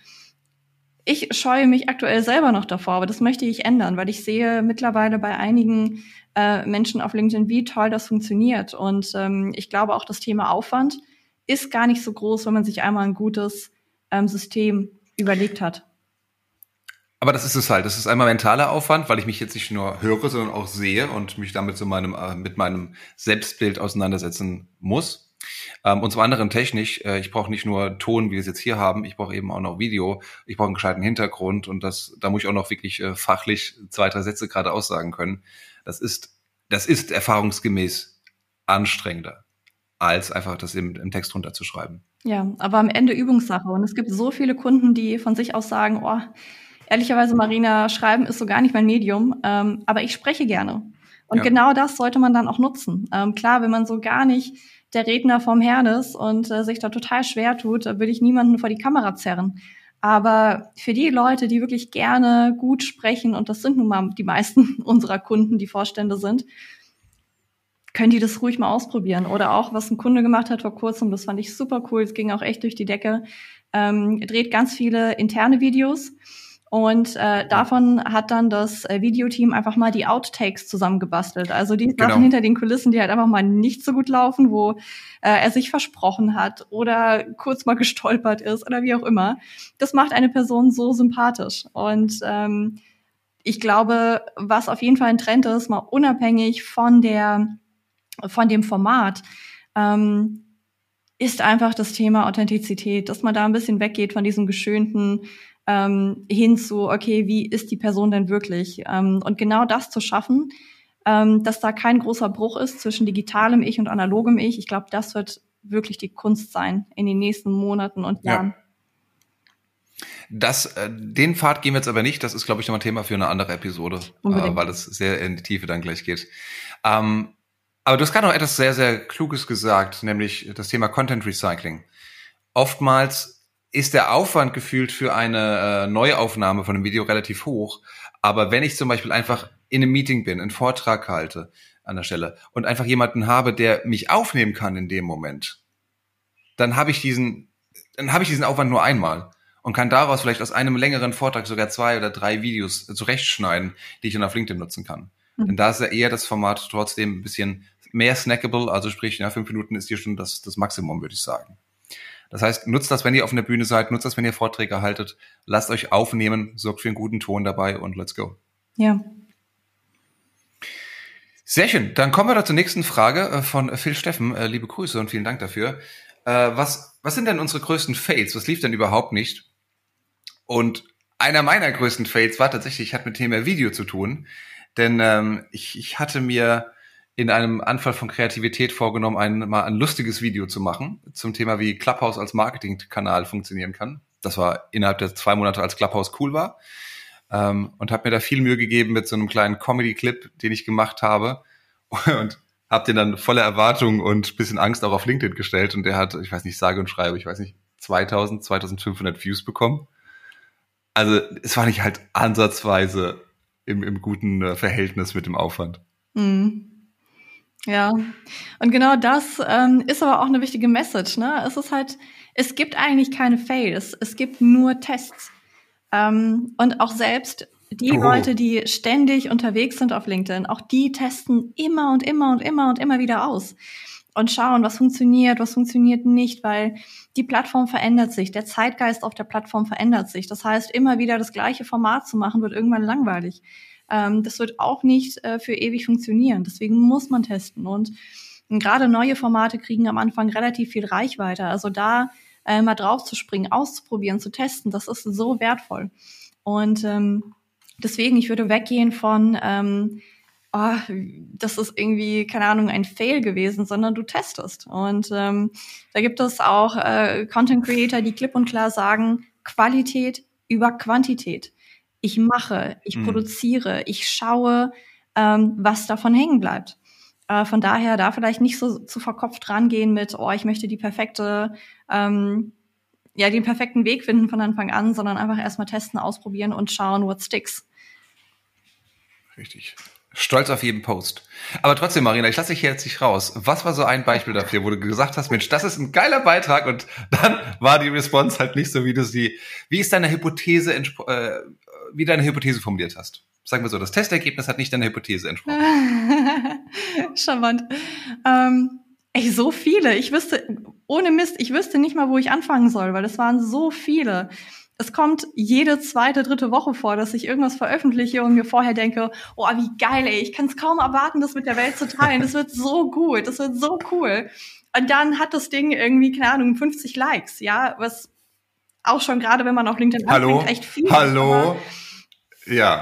ich scheue mich aktuell selber noch davor, aber das möchte ich ändern, weil ich sehe mittlerweile bei einigen äh, Menschen auf LinkedIn, wie toll das funktioniert. Und ähm, ich glaube auch, das Thema Aufwand ist gar nicht so groß, wenn man sich einmal ein gutes ähm, System überlegt hat. Aber das ist es halt. Das ist einmal mentaler Aufwand, weil ich mich jetzt nicht nur höre, sondern auch sehe und mich damit so meinem, äh, mit meinem Selbstbild auseinandersetzen muss. Ähm, und zum anderen technisch, äh, ich brauche nicht nur Ton, wie wir es jetzt hier haben, ich brauche eben auch noch Video, ich brauche einen gescheiten Hintergrund und das, da muss ich auch noch wirklich äh, fachlich zwei, drei Sätze gerade aussagen können. Das ist, das ist erfahrungsgemäß anstrengender, als einfach das im, im Text runterzuschreiben. Ja, aber am Ende Übungssache. Und es gibt so viele Kunden, die von sich aus sagen, oh, ehrlicherweise, Marina, schreiben ist so gar nicht mein Medium, ähm, aber ich spreche gerne. Und ja. genau das sollte man dann auch nutzen. Ähm, klar, wenn man so gar nicht der Redner vom Herrn ist und äh, sich da total schwer tut, würde ich niemanden vor die Kamera zerren. Aber für die Leute, die wirklich gerne gut sprechen, und das sind nun mal die meisten unserer Kunden, die Vorstände sind, können die das ruhig mal ausprobieren. Oder auch, was ein Kunde gemacht hat vor kurzem, das fand ich super cool, es ging auch echt durch die Decke, ähm, dreht ganz viele interne Videos und äh, davon hat dann das äh, Videoteam einfach mal die Outtakes zusammengebastelt. Also die Sachen genau. hinter den Kulissen, die halt einfach mal nicht so gut laufen, wo äh, er sich versprochen hat oder kurz mal gestolpert ist oder wie auch immer. Das macht eine Person so sympathisch. Und ähm, ich glaube, was auf jeden Fall ein Trend ist, mal unabhängig von der von dem Format, ähm, ist einfach das Thema Authentizität, dass man da ein bisschen weggeht von diesem geschönten ähm, hin zu, okay, wie ist die Person denn wirklich? Ähm, und genau das zu schaffen, ähm, dass da kein großer Bruch ist zwischen digitalem Ich und analogem Ich, ich glaube, das wird wirklich die Kunst sein in den nächsten Monaten und Jahren. Ja. Das, äh, den Pfad gehen wir jetzt aber nicht. Das ist, glaube ich, nochmal ein Thema für eine andere Episode, äh, weil es sehr in die Tiefe dann gleich geht. Ähm, aber du hast gerade noch etwas sehr, sehr Kluges gesagt, nämlich das Thema Content Recycling. Oftmals ist der Aufwand gefühlt für eine äh, Neuaufnahme von einem Video relativ hoch. Aber wenn ich zum Beispiel einfach in einem Meeting bin, einen Vortrag halte an der Stelle und einfach jemanden habe, der mich aufnehmen kann in dem Moment, dann habe ich diesen, dann habe ich diesen Aufwand nur einmal und kann daraus vielleicht aus einem längeren Vortrag sogar zwei oder drei Videos zurechtschneiden, die ich dann auf LinkedIn nutzen kann. Mhm. Denn da ist ja eher das Format trotzdem ein bisschen mehr snackable, also sprich, ja, fünf Minuten ist hier schon das, das Maximum, würde ich sagen. Das heißt, nutzt das, wenn ihr auf einer Bühne seid, nutzt das, wenn ihr Vorträge haltet, lasst euch aufnehmen, sorgt für einen guten Ton dabei und let's go. Ja. Sehr schön. Dann kommen wir da zur nächsten Frage äh, von Phil Steffen. Äh, liebe Grüße und vielen Dank dafür. Äh, was, was sind denn unsere größten Fails? Was lief denn überhaupt nicht? Und einer meiner größten Fails war tatsächlich, hat mit Thema Video zu tun. Denn ähm, ich, ich hatte mir in einem Anfall von Kreativität vorgenommen, ein, mal ein lustiges Video zu machen zum Thema, wie Clubhouse als Marketingkanal funktionieren kann. Das war innerhalb der zwei Monate, als Clubhouse cool war. Ähm, und habe mir da viel Mühe gegeben mit so einem kleinen Comedy-Clip, den ich gemacht habe. Und habe den dann voller Erwartung und bisschen Angst auch auf LinkedIn gestellt. Und der hat, ich weiß nicht, sage und schreibe, ich weiß nicht, 2000, 2500 Views bekommen. Also es war nicht halt ansatzweise im, im guten äh, Verhältnis mit dem Aufwand. Mhm. Ja, und genau das ähm, ist aber auch eine wichtige Message. Ne? Es ist halt, es gibt eigentlich keine Fails, es gibt nur Tests. Ähm, und auch selbst die oh. Leute, die ständig unterwegs sind auf LinkedIn, auch die testen immer und immer und immer und immer wieder aus und schauen, was funktioniert, was funktioniert nicht, weil die Plattform verändert sich, der Zeitgeist auf der Plattform verändert sich. Das heißt, immer wieder das gleiche Format zu machen, wird irgendwann langweilig. Ähm, das wird auch nicht äh, für ewig funktionieren. Deswegen muss man testen. Und gerade neue Formate kriegen am Anfang relativ viel Reichweite. Also da äh, mal drauf zu springen, auszuprobieren, zu testen, das ist so wertvoll. Und ähm, deswegen, ich würde weggehen von ähm, oh, das ist irgendwie, keine Ahnung, ein Fail gewesen, sondern du testest. Und ähm, da gibt es auch äh, Content Creator, die klipp und klar sagen, Qualität über Quantität ich mache, ich mhm. produziere, ich schaue, ähm, was davon hängen bleibt. Äh, von daher da vielleicht nicht so zu verkopft rangehen mit, oh, ich möchte die perfekte, ähm, ja den perfekten Weg finden von Anfang an, sondern einfach erstmal testen, ausprobieren und schauen, what sticks. Richtig. Stolz auf jeden Post. Aber trotzdem, Marina, ich lasse dich jetzt nicht raus. Was war so ein Beispiel dafür, wo du gesagt hast, Mensch, das ist ein geiler Beitrag und dann war die Response halt nicht so, wie du sie, wie ist deine Hypothese, äh, wie deine Hypothese formuliert hast? Sagen wir so, das Testergebnis hat nicht deiner Hypothese entsprochen. Charmant. Ähm, ey, so viele. Ich wüsste, ohne Mist, ich wüsste nicht mal, wo ich anfangen soll, weil es waren so viele es kommt jede zweite, dritte Woche vor, dass ich irgendwas veröffentliche und mir vorher denke, oh, wie geil, ey, ich kann es kaum erwarten, das mit der Welt zu teilen. Das wird so gut, das wird so cool. Und dann hat das Ding irgendwie, keine Ahnung, 50 Likes, ja, was auch schon gerade, wenn man auf LinkedIn Hallo? anfängt, echt viel Hallo? Ist, ja.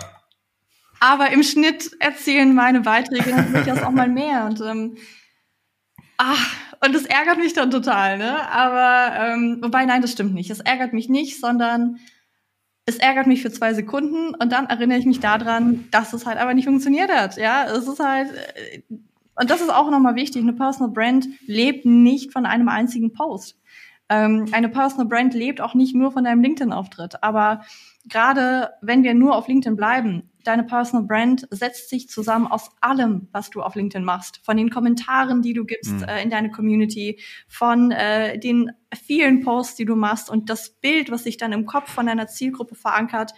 Aber im Schnitt erzählen meine Beiträge durchaus auch mal mehr. Und ähm, ach, und das ärgert mich dann total, ne? Aber ähm, wobei, nein, das stimmt nicht. Es ärgert mich nicht, sondern es ärgert mich für zwei Sekunden und dann erinnere ich mich daran, dass es halt aber nicht funktioniert hat. Ja, es ist halt äh, und das ist auch nochmal wichtig. Eine Personal Brand lebt nicht von einem einzigen Post. Ähm, eine Personal Brand lebt auch nicht nur von deinem LinkedIn-Auftritt. Aber gerade wenn wir nur auf LinkedIn bleiben, deine Personal Brand setzt sich zusammen aus allem, was du auf LinkedIn machst. Von den Kommentaren, die du gibst mhm. äh, in deine Community, von äh, den vielen Posts, die du machst und das Bild, was sich dann im Kopf von deiner Zielgruppe verankert,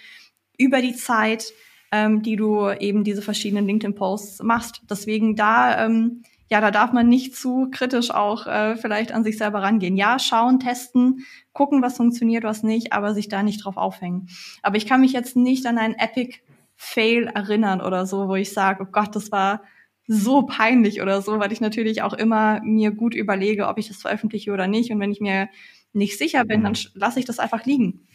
über die Zeit, ähm, die du eben diese verschiedenen LinkedIn-Posts machst. Deswegen da, ähm, ja, da darf man nicht zu kritisch auch äh, vielleicht an sich selber rangehen. Ja, schauen, testen, gucken, was funktioniert, was nicht, aber sich da nicht drauf aufhängen. Aber ich kann mich jetzt nicht an einen Epic Fail erinnern oder so, wo ich sage, oh Gott, das war so peinlich oder so, weil ich natürlich auch immer mir gut überlege, ob ich das veröffentliche oder nicht. Und wenn ich mir nicht sicher bin, dann mhm. lasse ich das einfach liegen.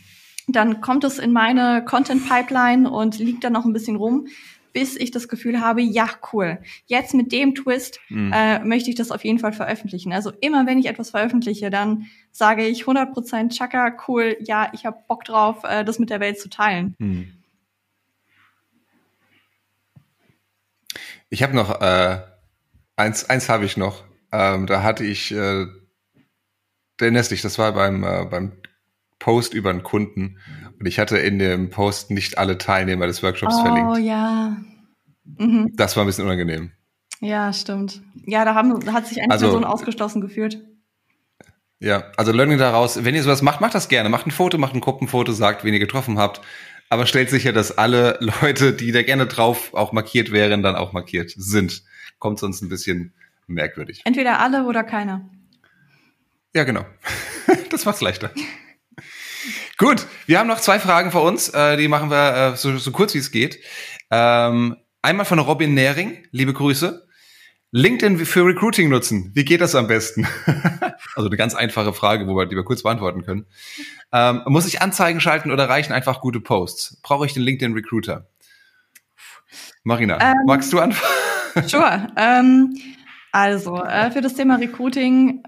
Dann kommt es in meine Content Pipeline und liegt dann noch ein bisschen rum, bis ich das Gefühl habe, ja, cool. Jetzt mit dem Twist mhm. äh, möchte ich das auf jeden Fall veröffentlichen. Also immer wenn ich etwas veröffentliche, dann sage ich 100% Chaka, cool, ja, ich habe Bock drauf, äh, das mit der Welt zu teilen. Mhm. Ich habe noch äh, eins, eins habe ich noch. Ähm, da hatte ich, äh, der dich, das war beim äh, beim Post über einen Kunden und ich hatte in dem Post nicht alle Teilnehmer des Workshops oh, verlinkt. Oh ja. Mhm. Das war ein bisschen unangenehm. Ja, stimmt. Ja, da haben, da hat sich eine also, Person ausgeschlossen gefühlt. Ja, also Learning daraus, wenn ihr sowas macht, macht das gerne. Macht ein Foto, macht ein Gruppenfoto, sagt, wen ihr getroffen habt aber stellt sicher, dass alle Leute, die da gerne drauf auch markiert wären, dann auch markiert sind. Kommt sonst ein bisschen merkwürdig. Entweder alle oder keiner. Ja, genau. das macht's leichter. Gut, wir haben noch zwei Fragen vor uns. Äh, die machen wir äh, so, so kurz wie es geht. Ähm, einmal von Robin Nähring, liebe Grüße. LinkedIn für Recruiting nutzen. Wie geht das am besten? also eine ganz einfache Frage, wo wir die wir kurz beantworten können. Ähm, muss ich Anzeigen schalten oder reichen einfach gute Posts? Brauche ich den LinkedIn Recruiter? Marina, ähm, magst du anfangen? Sure. Ähm, also äh, für das Thema Recruiting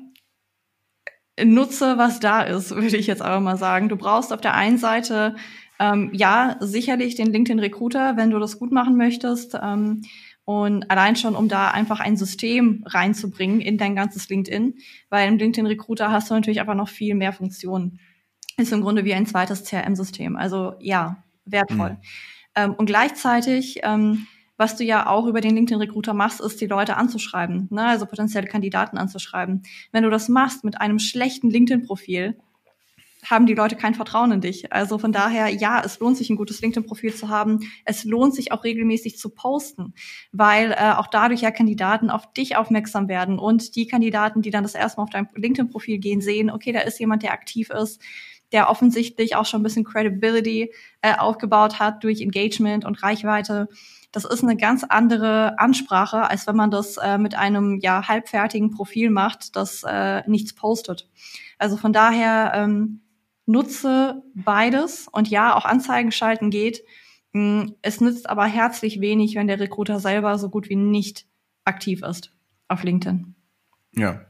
nutze, was da ist, würde ich jetzt aber mal sagen. Du brauchst auf der einen Seite ähm, ja sicherlich den LinkedIn Recruiter, wenn du das gut machen möchtest. Ähm, und allein schon, um da einfach ein System reinzubringen in dein ganzes LinkedIn, weil im LinkedIn Recruiter hast du natürlich einfach noch viel mehr Funktionen. Ist im Grunde wie ein zweites CRM-System. Also ja, wertvoll. Mhm. Ähm, und gleichzeitig, ähm, was du ja auch über den LinkedIn Recruiter machst, ist, die Leute anzuschreiben, ne? also potenzielle Kandidaten anzuschreiben. Wenn du das machst mit einem schlechten LinkedIn-Profil, haben die Leute kein Vertrauen in dich. Also von daher, ja, es lohnt sich, ein gutes LinkedIn-Profil zu haben. Es lohnt sich auch regelmäßig zu posten, weil äh, auch dadurch ja Kandidaten auf dich aufmerksam werden und die Kandidaten, die dann das erste Mal auf dein LinkedIn-Profil gehen, sehen, okay, da ist jemand, der aktiv ist, der offensichtlich auch schon ein bisschen Credibility äh, aufgebaut hat durch Engagement und Reichweite. Das ist eine ganz andere Ansprache, als wenn man das äh, mit einem ja halbfertigen Profil macht, das äh, nichts postet. Also von daher ähm, nutze beides und ja, auch Anzeigen schalten geht. Hm, es nützt aber herzlich wenig, wenn der Recruiter selber so gut wie nicht aktiv ist auf LinkedIn. Ja.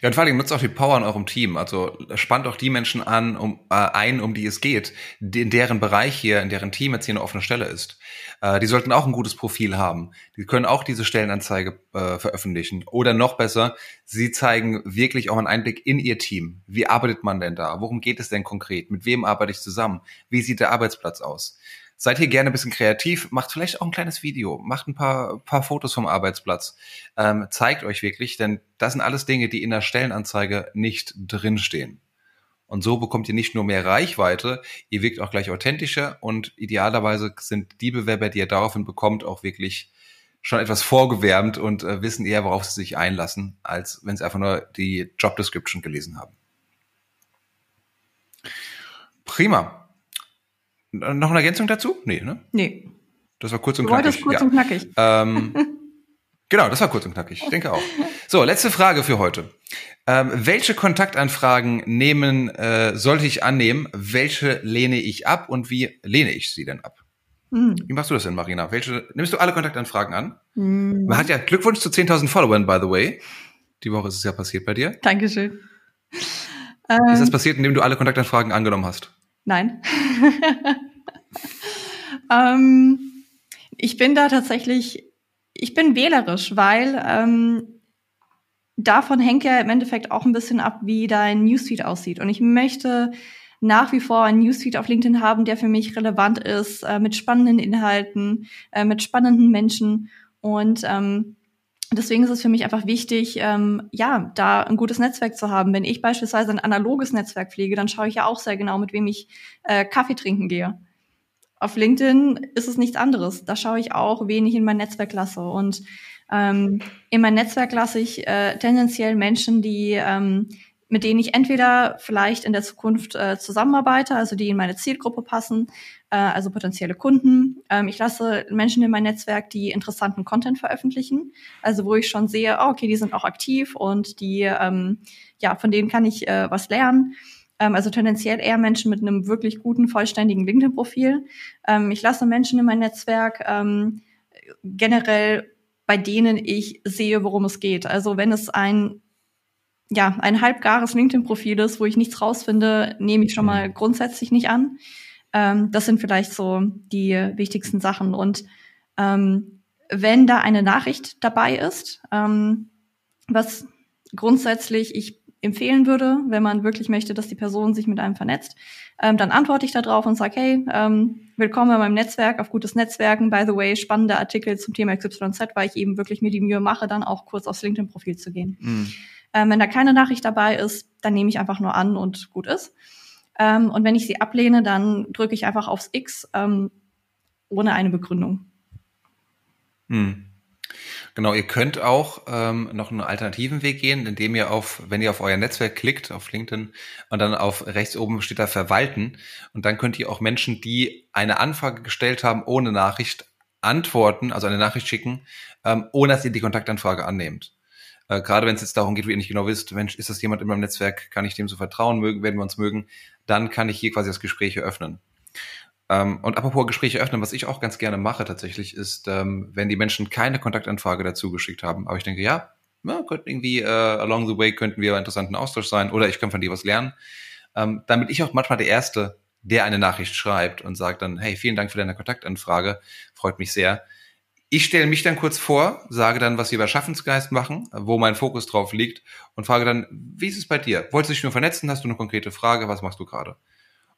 Ja, und vor allem nutzt auch die Power in eurem Team. Also spannt auch die Menschen an, um, äh, ein, um die es geht, in deren Bereich hier, in deren Team jetzt hier eine offene Stelle ist. Äh, die sollten auch ein gutes Profil haben. Die können auch diese Stellenanzeige äh, veröffentlichen. Oder noch besser, sie zeigen wirklich auch einen Einblick in ihr Team. Wie arbeitet man denn da? Worum geht es denn konkret? Mit wem arbeite ich zusammen? Wie sieht der Arbeitsplatz aus? Seid hier gerne ein bisschen kreativ, macht vielleicht auch ein kleines Video, macht ein paar, paar Fotos vom Arbeitsplatz, ähm, zeigt euch wirklich, denn das sind alles Dinge, die in der Stellenanzeige nicht drinstehen. Und so bekommt ihr nicht nur mehr Reichweite, ihr wirkt auch gleich authentischer und idealerweise sind die Bewerber, die ihr daraufhin bekommt, auch wirklich schon etwas vorgewärmt und äh, wissen eher, worauf sie sich einlassen, als wenn sie einfach nur die Job Description gelesen haben. Prima. Noch eine Ergänzung dazu? Nee, ne? Nee. Das war kurz und du knackig. kurz ja. und knackig. Ähm, genau, das war kurz und knackig. Ich denke auch. So, letzte Frage für heute. Ähm, welche Kontaktanfragen nehmen, äh, sollte ich annehmen? Welche lehne ich ab und wie lehne ich sie denn ab? Hm. Wie machst du das denn, Marina? Welche, nimmst du alle Kontaktanfragen an? Hm. Man hat ja Glückwunsch zu 10.000 Followern, by the way. Die Woche ist es ja passiert bei dir. Dankeschön. Ist das passiert, indem du alle Kontaktanfragen angenommen hast? Nein. ähm, ich bin da tatsächlich, ich bin wählerisch, weil ähm, davon hängt ja im Endeffekt auch ein bisschen ab, wie dein Newsfeed aussieht. Und ich möchte nach wie vor einen Newsfeed auf LinkedIn haben, der für mich relevant ist, äh, mit spannenden Inhalten, äh, mit spannenden Menschen. Und ähm, deswegen ist es für mich einfach wichtig, ähm, ja, da ein gutes Netzwerk zu haben. Wenn ich beispielsweise ein analoges Netzwerk pflege, dann schaue ich ja auch sehr genau, mit wem ich äh, Kaffee trinken gehe. Auf LinkedIn ist es nichts anderes. Da schaue ich auch, wen ich in mein Netzwerk lasse. Und ähm, in mein Netzwerk lasse ich äh, tendenziell Menschen, die ähm, mit denen ich entweder vielleicht in der Zukunft äh, zusammenarbeite, also die in meine Zielgruppe passen, äh, also potenzielle Kunden. Ähm, ich lasse Menschen in mein Netzwerk, die interessanten Content veröffentlichen, also wo ich schon sehe, oh, okay, die sind auch aktiv und die, ähm, ja, von denen kann ich äh, was lernen. Ähm, also tendenziell eher Menschen mit einem wirklich guten, vollständigen LinkedIn-Profil. Ähm, ich lasse Menschen in mein Netzwerk ähm, generell bei denen ich sehe, worum es geht. Also wenn es ein ja, ein halbgares LinkedIn-Profil ist, wo ich nichts rausfinde, nehme ich schon mal mhm. grundsätzlich nicht an. Das sind vielleicht so die wichtigsten Sachen. Und wenn da eine Nachricht dabei ist, was grundsätzlich ich empfehlen würde, wenn man wirklich möchte, dass die Person sich mit einem vernetzt, ähm, dann antworte ich da drauf und sage, hey, ähm, willkommen in meinem Netzwerk, auf gutes Netzwerken. By the way, spannende Artikel zum Thema XYZ, weil ich eben wirklich mir die Mühe mache, dann auch kurz aufs LinkedIn-Profil zu gehen. Mhm. Ähm, wenn da keine Nachricht dabei ist, dann nehme ich einfach nur an und gut ist. Ähm, und wenn ich sie ablehne, dann drücke ich einfach aufs X ähm, ohne eine Begründung. Hm. Genau, ihr könnt auch ähm, noch einen alternativen Weg gehen, indem ihr auf, wenn ihr auf euer Netzwerk klickt, auf LinkedIn, und dann auf rechts oben steht da Verwalten, und dann könnt ihr auch Menschen, die eine Anfrage gestellt haben, ohne Nachricht antworten, also eine Nachricht schicken, ähm, ohne dass ihr die Kontaktanfrage annehmt. Äh, gerade wenn es jetzt darum geht, wie ihr nicht genau wisst, Mensch, ist das jemand in meinem Netzwerk, kann ich dem so vertrauen, mögen, werden wir uns mögen, dann kann ich hier quasi das Gespräch eröffnen. Ähm, und apropos Gespräche öffnen, was ich auch ganz gerne mache tatsächlich, ist, ähm, wenn die Menschen keine Kontaktanfrage dazu geschickt haben, aber ich denke, ja, ja könnten irgendwie äh, along the way könnten wir interessanten Austausch sein oder ich kann von dir was lernen, ähm, damit ich auch manchmal der Erste, der eine Nachricht schreibt und sagt dann, hey, vielen Dank für deine Kontaktanfrage, freut mich sehr. Ich stelle mich dann kurz vor, sage dann, was wir bei Schaffensgeist machen, wo mein Fokus drauf liegt und frage dann, wie ist es bei dir? Wolltest du dich nur vernetzen? Hast du eine konkrete Frage? Was machst du gerade?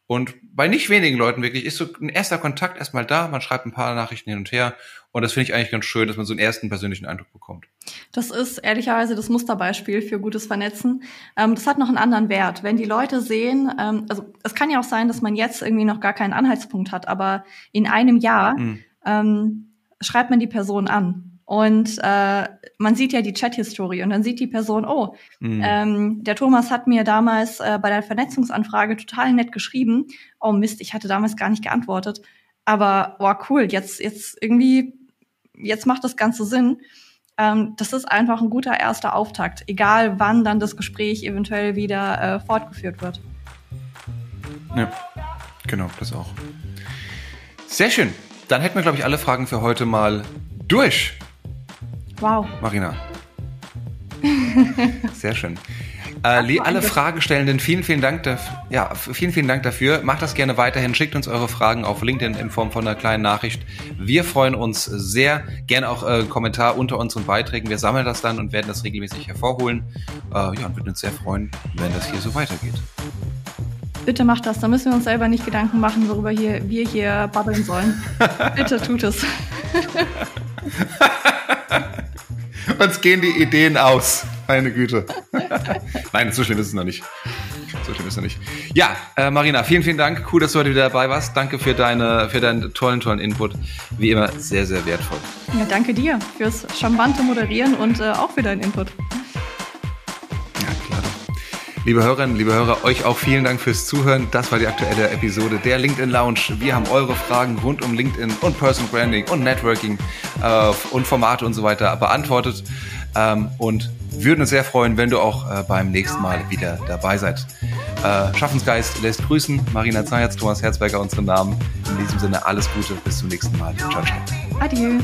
Und bei nicht wenigen Leuten wirklich ist so ein erster Kontakt erstmal da, man schreibt ein paar Nachrichten hin und her und das finde ich eigentlich ganz schön, dass man so einen ersten persönlichen Eindruck bekommt. Das ist ehrlicherweise das Musterbeispiel für gutes Vernetzen. Ähm, das hat noch einen anderen Wert. Wenn die Leute sehen, ähm, also es kann ja auch sein, dass man jetzt irgendwie noch gar keinen Anhaltspunkt hat, aber in einem Jahr mhm. ähm, schreibt man die Person an. Und äh, man sieht ja die Chat-Historie und dann sieht die Person, oh, mhm. ähm, der Thomas hat mir damals äh, bei der Vernetzungsanfrage total nett geschrieben. Oh Mist, ich hatte damals gar nicht geantwortet. Aber oh cool, jetzt, jetzt irgendwie, jetzt macht das Ganze Sinn. Ähm, das ist einfach ein guter erster Auftakt, egal wann dann das Gespräch eventuell wieder äh, fortgeführt wird. Ja, genau, das auch. Sehr schön. Dann hätten wir, glaube ich, alle Fragen für heute mal durch. Wow. Marina. Sehr schön. Äh, alle Fragestellenden, vielen, vielen Dank dafür. Ja, vielen, vielen Dank dafür. Macht das gerne weiterhin. Schickt uns eure Fragen auf LinkedIn in Form von einer kleinen Nachricht. Wir freuen uns sehr. Gerne auch äh, Kommentar unter unseren Beiträgen. Wir sammeln das dann und werden das regelmäßig hervorholen. Äh, ja, und würden uns sehr freuen, wenn das hier so weitergeht. Bitte macht das, da müssen wir uns selber nicht Gedanken machen, worüber hier, wir hier babbeln sollen. Bitte tut es. Uns gehen die Ideen aus. Meine Güte. Nein, so schlimm ist es noch nicht. So schlimm ist es noch nicht. Ja, äh, Marina, vielen, vielen Dank. Cool, dass du heute wieder dabei warst. Danke für, deine, für deinen tollen, tollen Input. Wie immer sehr, sehr wertvoll. Ja, danke dir fürs charmante Moderieren und äh, auch für deinen Input. Liebe Hörerinnen, liebe Hörer, euch auch vielen Dank fürs Zuhören. Das war die aktuelle Episode der LinkedIn Lounge. Wir haben eure Fragen rund um LinkedIn und Personal Branding und Networking äh, und Formate und so weiter beantwortet ähm, und würden uns sehr freuen, wenn du auch äh, beim nächsten Mal wieder dabei seid. Äh, Schaffensgeist lässt grüßen. Marina Zayatz, Thomas Herzberger, unsere Namen. In diesem Sinne alles Gute, bis zum nächsten Mal. Ciao, ciao. Adieu.